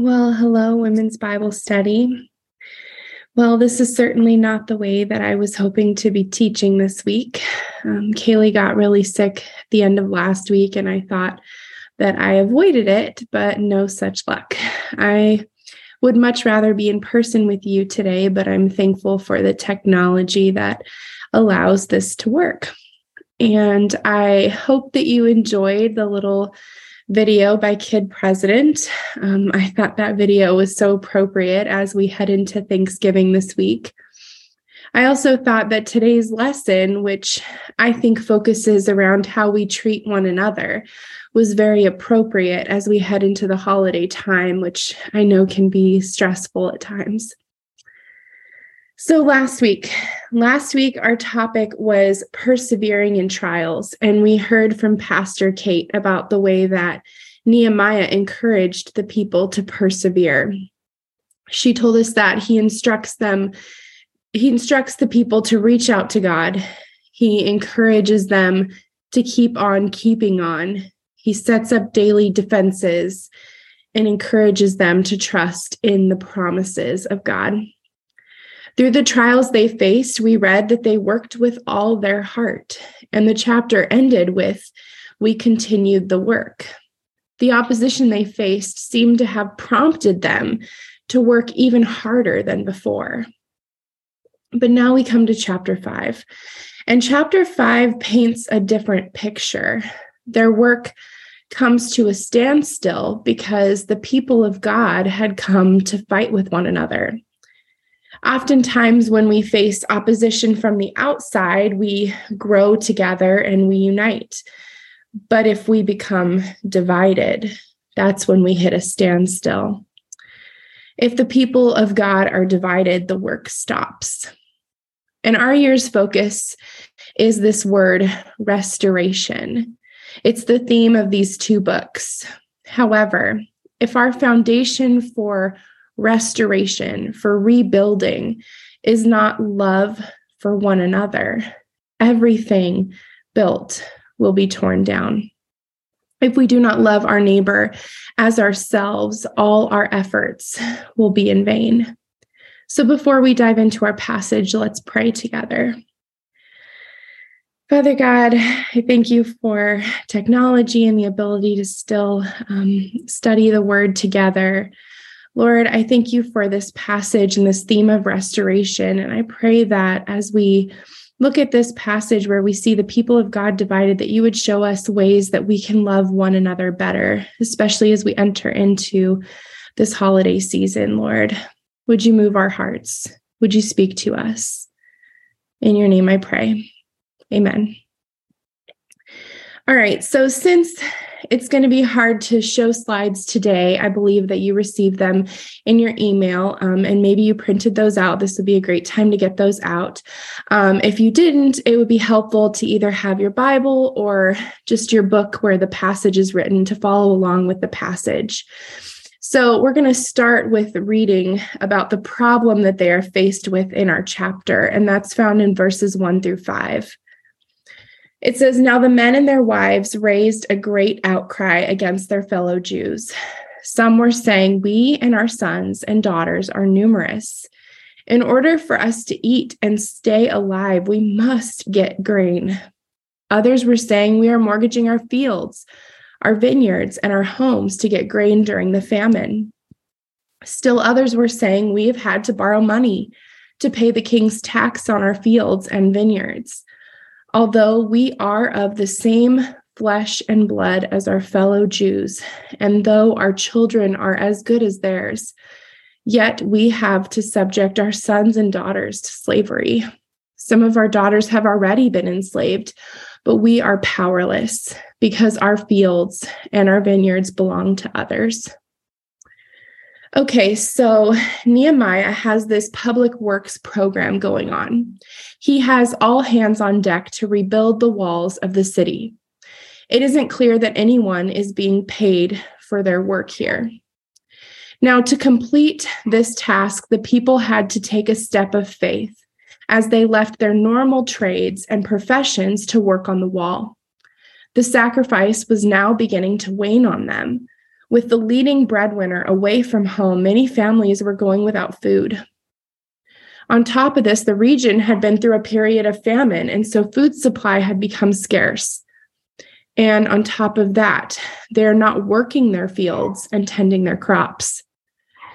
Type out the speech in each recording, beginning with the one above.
Well, hello, Women's Bible Study. Well, this is certainly not the way that I was hoping to be teaching this week. Um, Kaylee got really sick the end of last week, and I thought that I avoided it, but no such luck. I would much rather be in person with you today, but I'm thankful for the technology that allows this to work. And I hope that you enjoyed the little video by Kid President. Um, I thought that video was so appropriate as we head into Thanksgiving this week. I also thought that today's lesson, which I think focuses around how we treat one another, was very appropriate as we head into the holiday time, which I know can be stressful at times. So, last week, last week, our topic was persevering in trials. And we heard from Pastor Kate about the way that Nehemiah encouraged the people to persevere. She told us that he instructs them, he instructs the people to reach out to God. He encourages them to keep on keeping on. He sets up daily defenses and encourages them to trust in the promises of God. Through the trials they faced, we read that they worked with all their heart. And the chapter ended with, We continued the work. The opposition they faced seemed to have prompted them to work even harder than before. But now we come to chapter five. And chapter five paints a different picture. Their work comes to a standstill because the people of God had come to fight with one another. Oftentimes, when we face opposition from the outside, we grow together and we unite. But if we become divided, that's when we hit a standstill. If the people of God are divided, the work stops. And our year's focus is this word restoration. It's the theme of these two books. However, if our foundation for restoration, for rebuilding, is not love for one another. Everything built will be torn down. If we do not love our neighbor as ourselves, all our efforts will be in vain. So before we dive into our passage, let's pray together. Father God, I thank you for technology and the ability to still um, study the word together. Lord, I thank you for this passage and this theme of restoration. And I pray that as we look at this passage where we see the people of God divided, that you would show us ways that we can love one another better, especially as we enter into this holiday season, Lord. Would you move our hearts? Would you speak to us? In your name I pray. Amen. All right. So, since it's going to be hard to show slides today. I believe that you received them in your email um, and maybe you printed those out. This would be a great time to get those out. Um, if you didn't, it would be helpful to either have your Bible or just your book where the passage is written to follow along with the passage. So, we're going to start with reading about the problem that they are faced with in our chapter, and that's found in verses one through five. It says, Now the men and their wives raised a great outcry against their fellow Jews. Some were saying, We and our sons and daughters are numerous. In order for us to eat and stay alive, we must get grain. Others were saying, We are mortgaging our fields, our vineyards, and our homes to get grain during the famine. Still others were saying, We have had to borrow money to pay the king's tax on our fields and vineyards. Although we are of the same flesh and blood as our fellow Jews, and though our children are as good as theirs, yet we have to subject our sons and daughters to slavery. Some of our daughters have already been enslaved, but we are powerless because our fields and our vineyards belong to others. Okay, so Nehemiah has this public works program going on. He has all hands on deck to rebuild the walls of the city. It isn't clear that anyone is being paid for their work here. Now, to complete this task, the people had to take a step of faith as they left their normal trades and professions to work on the wall. The sacrifice was now beginning to wane on them With the leading breadwinner away from home, many families were going without food. On top of this, the region had been through a period of famine, and so food supply had become scarce. And on top of that, they're not working their fields and tending their crops.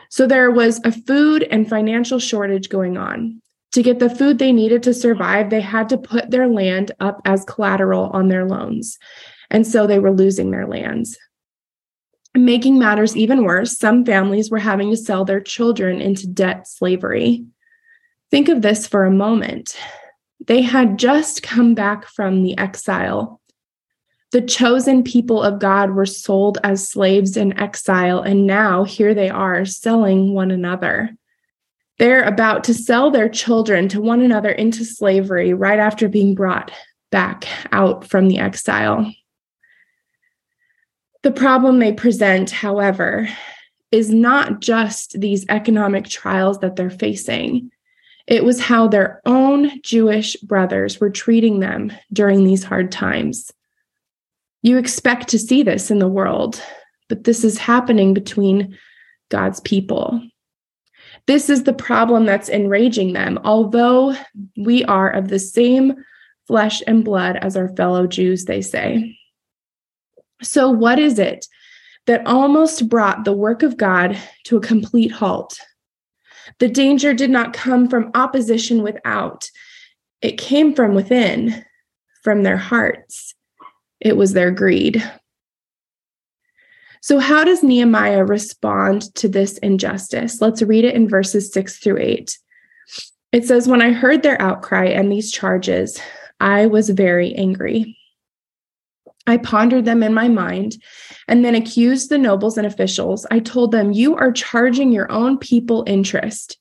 So there was a food and financial shortage going on. To get the food they needed to survive, they had to put their land up as collateral on their loans. And so they were losing their lands. Making matters even worse, some families were having to sell their children into debt slavery. Think of this for a moment. They had just come back from the exile the chosen people of God were sold as slaves in exile, and now here they are selling one another. They're about to sell their children to one another into slavery right after being brought back out from the exile. The problem they present, however, is not just these economic trials that they're facing. It was how their own Jewish brothers were treating them during these hard times. You expect to see this in the world, but this is happening between God's people. This is the problem that's enraging them, although we are of the same flesh and blood as our fellow Jews, they say. So, what is it that almost brought the work of God to a complete halt? The danger did not come from opposition without, it came from within, from their hearts it was their greed. So, how does Nehemiah respond to this injustice? Let's read it in verses six through eight. It says, When I heard their outcry and these charges, I was very angry. I pondered them in my mind and then accused the nobles and officials. I told them, You are charging your own people interest.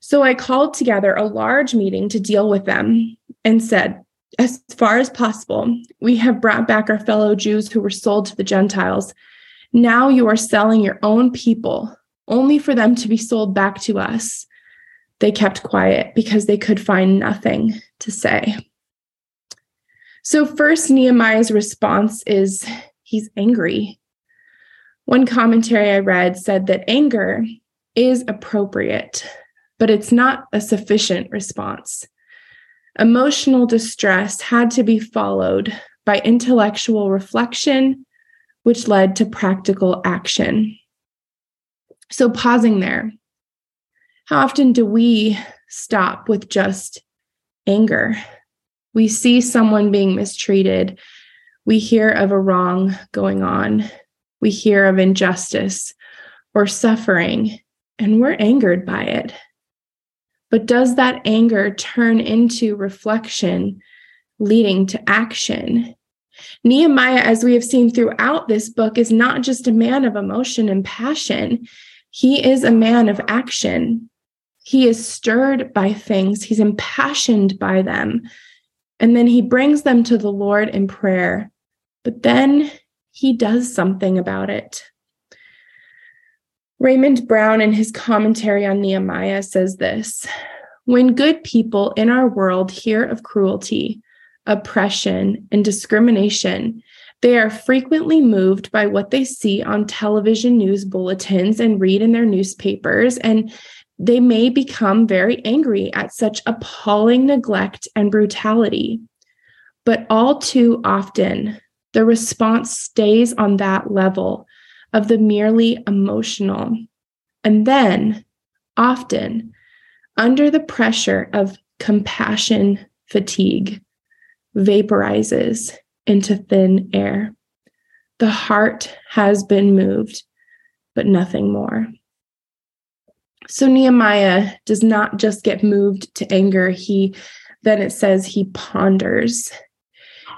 So I called together a large meeting to deal with them and said, as far as possible, we have brought back our fellow Jews who were sold to the Gentiles. Now you are selling your own people only for them to be sold back to us. They kept quiet because they could find nothing to say. So, first, Nehemiah's response is he's angry. One commentary I read said that anger is appropriate, but it's not a sufficient response. Emotional distress had to be followed by intellectual reflection, which led to practical action. So, pausing there, how often do we stop with just anger? We see someone being mistreated, we hear of a wrong going on, we hear of injustice or suffering, and we're angered by it. But does that anger turn into reflection, leading to action? Nehemiah, as we have seen throughout this book, is not just a man of emotion and passion, he is a man of action. He is stirred by things, he's impassioned by them. And then he brings them to the Lord in prayer. But then he does something about it. Raymond Brown, in his commentary on Nehemiah, says this When good people in our world hear of cruelty, oppression, and discrimination, they are frequently moved by what they see on television news bulletins and read in their newspapers, and they may become very angry at such appalling neglect and brutality. But all too often, the response stays on that level of the merely emotional. And then, often, under the pressure of compassion fatigue, vaporizes into thin air. The heart has been moved, but nothing more. So Nehemiah does not just get moved to anger, he then it says he ponders.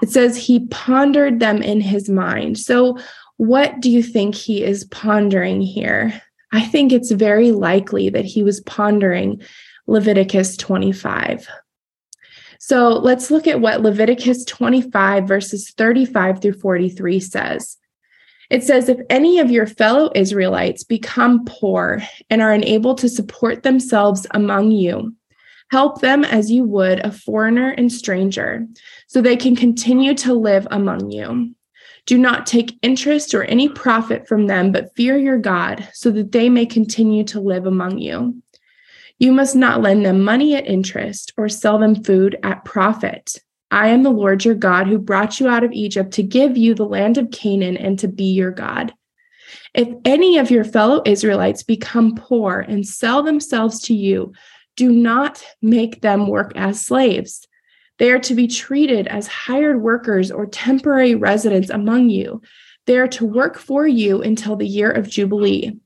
It says he pondered them in his mind. So what do you think he is pondering here? I think it's very likely that he was pondering Leviticus 25. So let's look at what Leviticus 25, verses 35 through 43 says. It says, If any of your fellow Israelites become poor and are unable to support themselves among you, help them as you would a foreigner and stranger, so they can continue to live among you. Do not take interest or any profit from them, but fear your God, so that they may continue to live among you. You must not lend them money at interest or sell them food at profit. I am the Lord your God who brought you out of Egypt to give you the land of Canaan and to be your God. If any of your fellow Israelites become poor and sell themselves to you, do not make them work as slaves. They are to be treated as hired workers or temporary residents among you. They are to work for you until the year of Jubilee.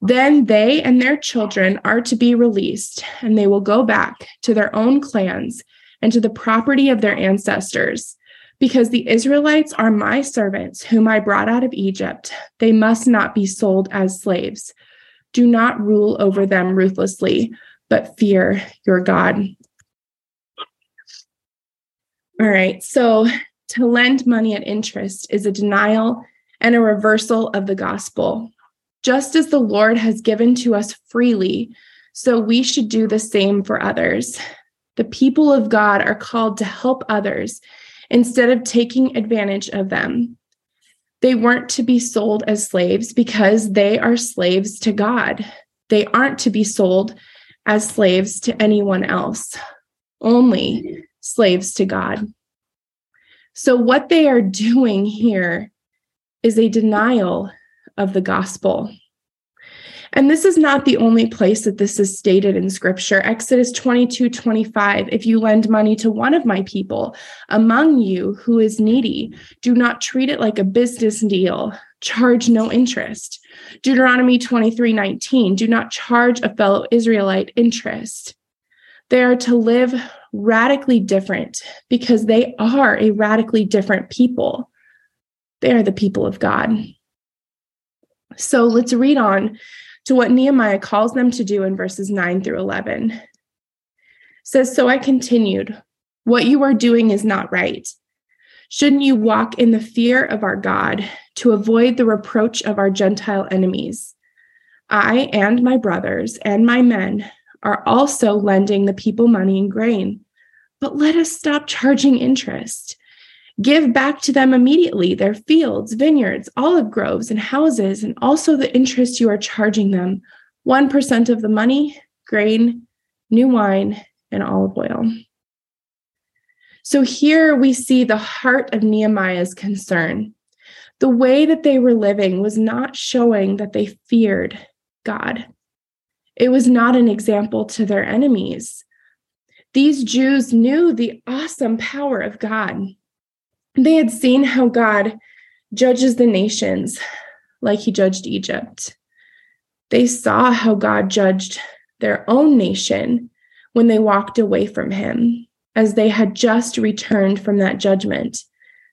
Then they and their children are to be released, and they will go back to their own clans and to the property of their ancestors. Because the Israelites are my servants, whom I brought out of Egypt, they must not be sold as slaves. Do not rule over them ruthlessly, but fear your God. All right. So to lend money at interest is a denial and a reversal of the gospel. Just as the Lord has given to us freely, so we should do the same for others. The people of God are called to help others instead of taking advantage of them. They weren't to be sold as slaves because they are slaves to God. They aren't to be sold as slaves to anyone else, only slaves to God. So, what they are doing here is a denial of the gospel. And this is not the only place that this is stated in scripture. Exodus 22 25. If you lend money to one of my people among you who is needy, do not treat it like a business deal. Charge no interest. Deuteronomy 23 19. Do not charge a fellow Israelite interest. They are to live radically different because they are a radically different people. They are the people of God. So let's read on to what Nehemiah calls them to do in verses 9 through 11. It says, So I continued, What you are doing is not right. Shouldn't you walk in the fear of our God to avoid the reproach of our Gentile enemies? I and my brothers and my men are also lending the people money and grain. But let us stop charging interest. Give back to them immediately their fields, vineyards, olive groves, and houses, and also the interest you are charging them 1% of the money, grain, new wine, and olive oil. So here we see the heart of Nehemiah's concern. The way that they were living was not showing that they feared God. It was not an example to their enemies. These Jews knew the awesome power of God. They had seen how God judges the nations like he judged Egypt. They saw how God judged their own nation when they walked away from him, as they had just returned from that judgment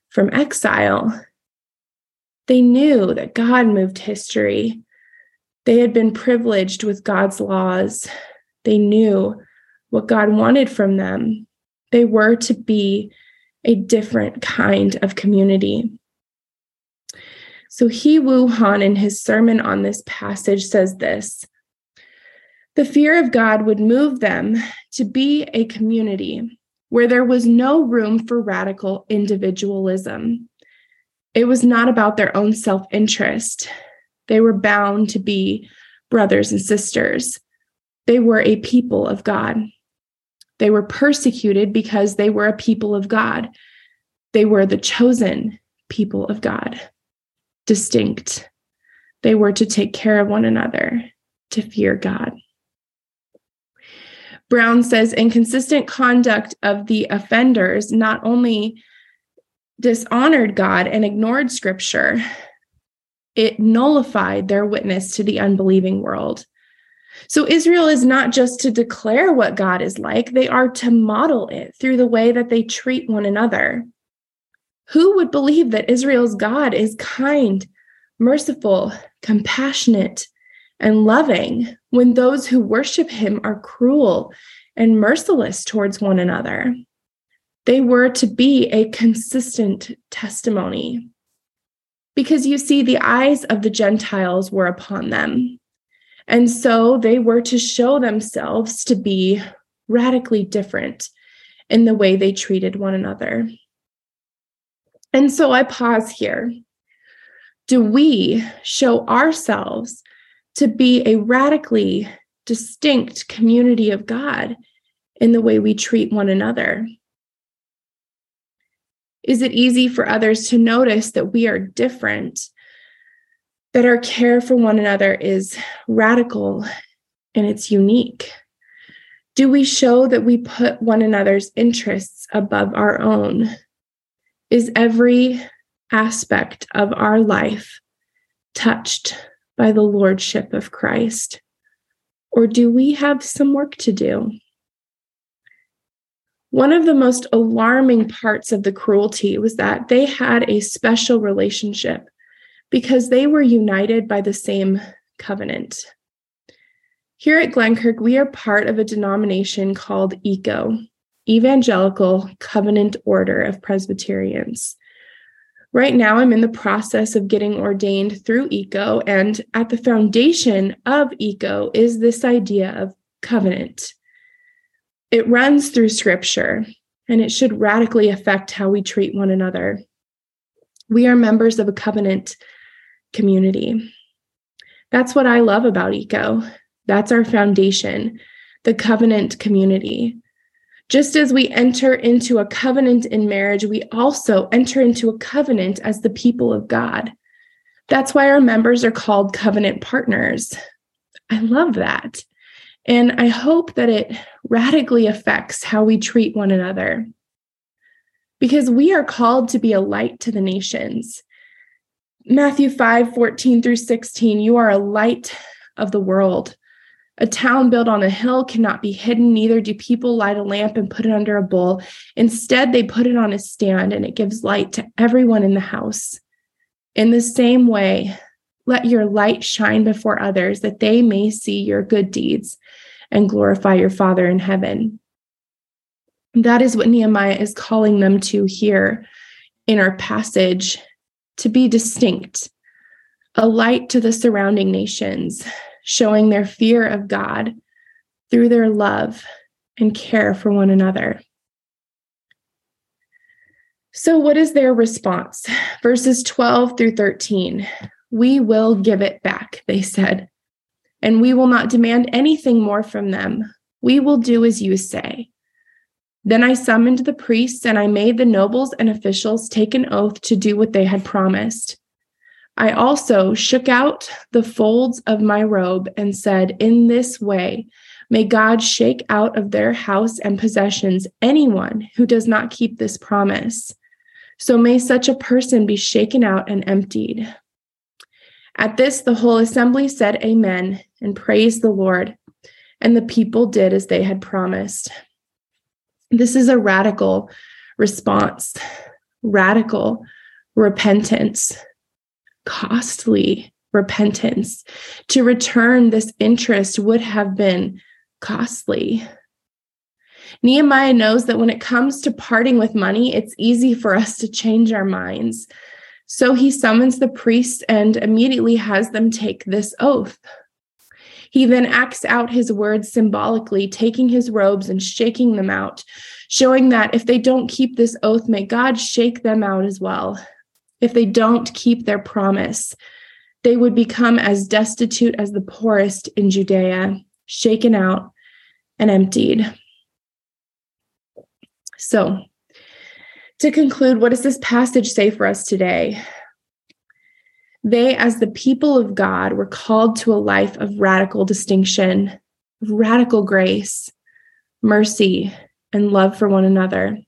from exile. They knew that God moved history they had been privileged with God's laws. They knew what God wanted from them. They were to be a different kind of community. So He Wu Han in his sermon on this passage says this The fear of God would move them to be a community where there was no room for radical individualism. It was not about their own self interest. They were bound to be brothers and sisters. They were a people of God. They were persecuted because they were a people of God. They were the chosen people of God, distinct. They were to take care of one another, to fear God. Brown says inconsistent conduct of the offenders not only dishonored God and ignored scripture, it nullified their witness to the unbelieving world. So, Israel is not just to declare what God is like, they are to model it through the way that they treat one another. Who would believe that Israel's God is kind, merciful, compassionate, and loving when those who worship him are cruel and merciless towards one another? They were to be a consistent testimony because you see, the eyes of the Gentiles were upon them. And so they were to show themselves to be radically different in the way they treated one another. And so I pause here do we show ourselves to be a radically distinct community of God in the way we treat one another? Is it easy for others to notice that we are different, that our care for one another is radical and it's unique? Do we show that we put one another's interests above our own? Is every aspect of our life touched by the Lordship of Christ? Or do we have some work to do? One of the most alarming parts of the cruelty was that they had a special relationship because they were united by the same covenant. Here at Glenkirk, we are part of a denomination called ECO, Evangelical Covenant Order of Presbyterians. Right now, I'm in the process of getting ordained through ECO, and at the foundation of ECO is this idea of covenant. It runs through scripture, and it should radically affect how we treat one another. We are members of a covenant community. That's what I love about ECO. That's our foundation, the covenant community. Just as we enter into a covenant in marriage, we also enter into a covenant as the people of God. That's why our members are called covenant partners. I love that. And I hope that it radically affects how we treat one another. Because we are called to be a light to the nations. Matthew 5 14 through 16, you are a light of the world. A town built on a hill cannot be hidden, neither do people light a lamp and put it under a bowl. Instead, they put it on a stand and it gives light to everyone in the house. In the same way, let your light shine before others that they may see your good deeds and glorify your Father in heaven. That is what Nehemiah is calling them to here in our passage to be distinct, a light to the surrounding nations, showing their fear of God through their love and care for one another. So, what is their response? Verses 12 through 13. We will give it back, they said, and we will not demand anything more from them. We will do as you say. Then I summoned the priests and I made the nobles and officials take an oath to do what they had promised. I also shook out the folds of my robe and said, In this way, may God shake out of their house and possessions anyone who does not keep this promise. So may such a person be shaken out and emptied. At this, the whole assembly said, Amen, and praised the Lord. And the people did as they had promised. This is a radical response, radical repentance costly repentance. To return this interest would have been costly. Nehemiah knows that when it comes to parting with money, it's easy for us to change our minds. So he summons the priests and immediately has them take this oath. He then acts out his words symbolically, taking his robes and shaking them out, showing that if they don't keep this oath, may God shake them out as well if they don't keep their promise, they would become as destitute as the poorest in Judea, shaken out and emptied. So, to conclude, what does this passage say for us today? They, as the people of God, were called to a life of radical distinction, of radical grace, mercy, and love for one another.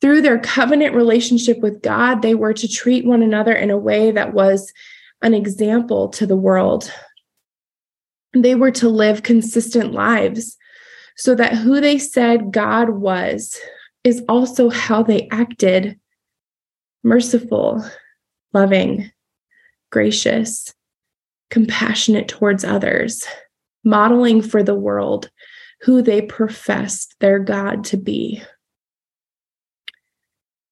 Through their covenant relationship with God, they were to treat one another in a way that was an example to the world. They were to live consistent lives so that who they said God was is also how they acted merciful, loving, gracious, compassionate towards others, modeling for the world who they professed their God to be.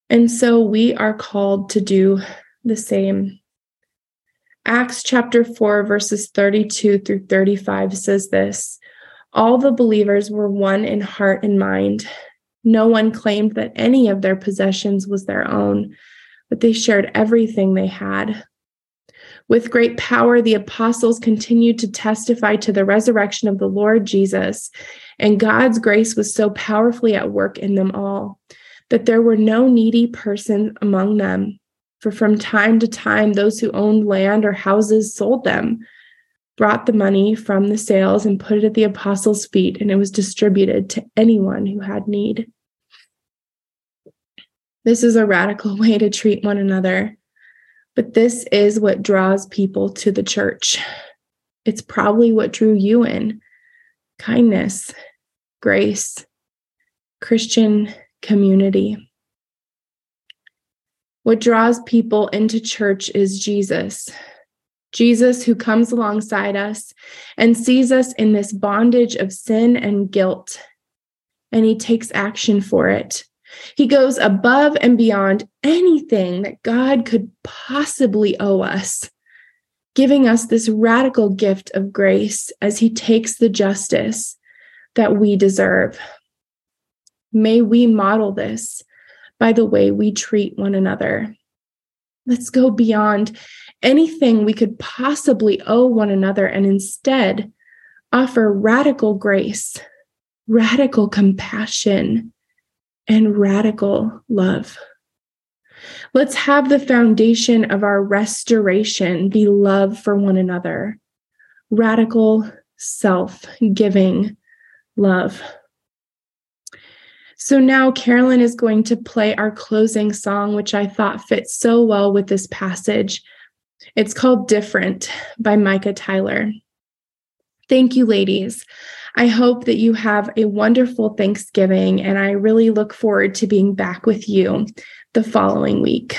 And so we are called to do the same. Acts chapter 4, verses 32 through 35 says this All the believers were one in heart and mind. No one claimed that any of their possessions was their own, but they shared everything they had. With great power, the apostles continued to testify to the resurrection of the Lord Jesus, and God's grace was so powerfully at work in them all that there were no needy persons among them. For from time to time, those who owned land or houses sold them, brought the money from the sales, and put it at the apostles' feet, and it was distributed to anyone who had need. This is a radical way to treat one another. But this is what draws people to the church. It's probably what drew you in kindness, grace, Christian community. What draws people into church is Jesus. Jesus, who comes alongside us and sees us in this bondage of sin and guilt, and he takes action for it. He goes above and beyond anything that God could possibly owe us, giving us this radical gift of grace as He takes the justice that we deserve. May we model this by the way we treat one another. Let's go beyond anything we could possibly owe one another and instead offer radical grace, radical compassion, and radical love. Let's have the foundation of our restoration be love for one another, radical, self giving love. So now Carolyn is going to play our closing song, which I thought fits so well with this passage. It's called Different by Micah Tyler. Thank you, ladies. I hope that you have a wonderful Thanksgiving, and I really look forward to being back with you the following week.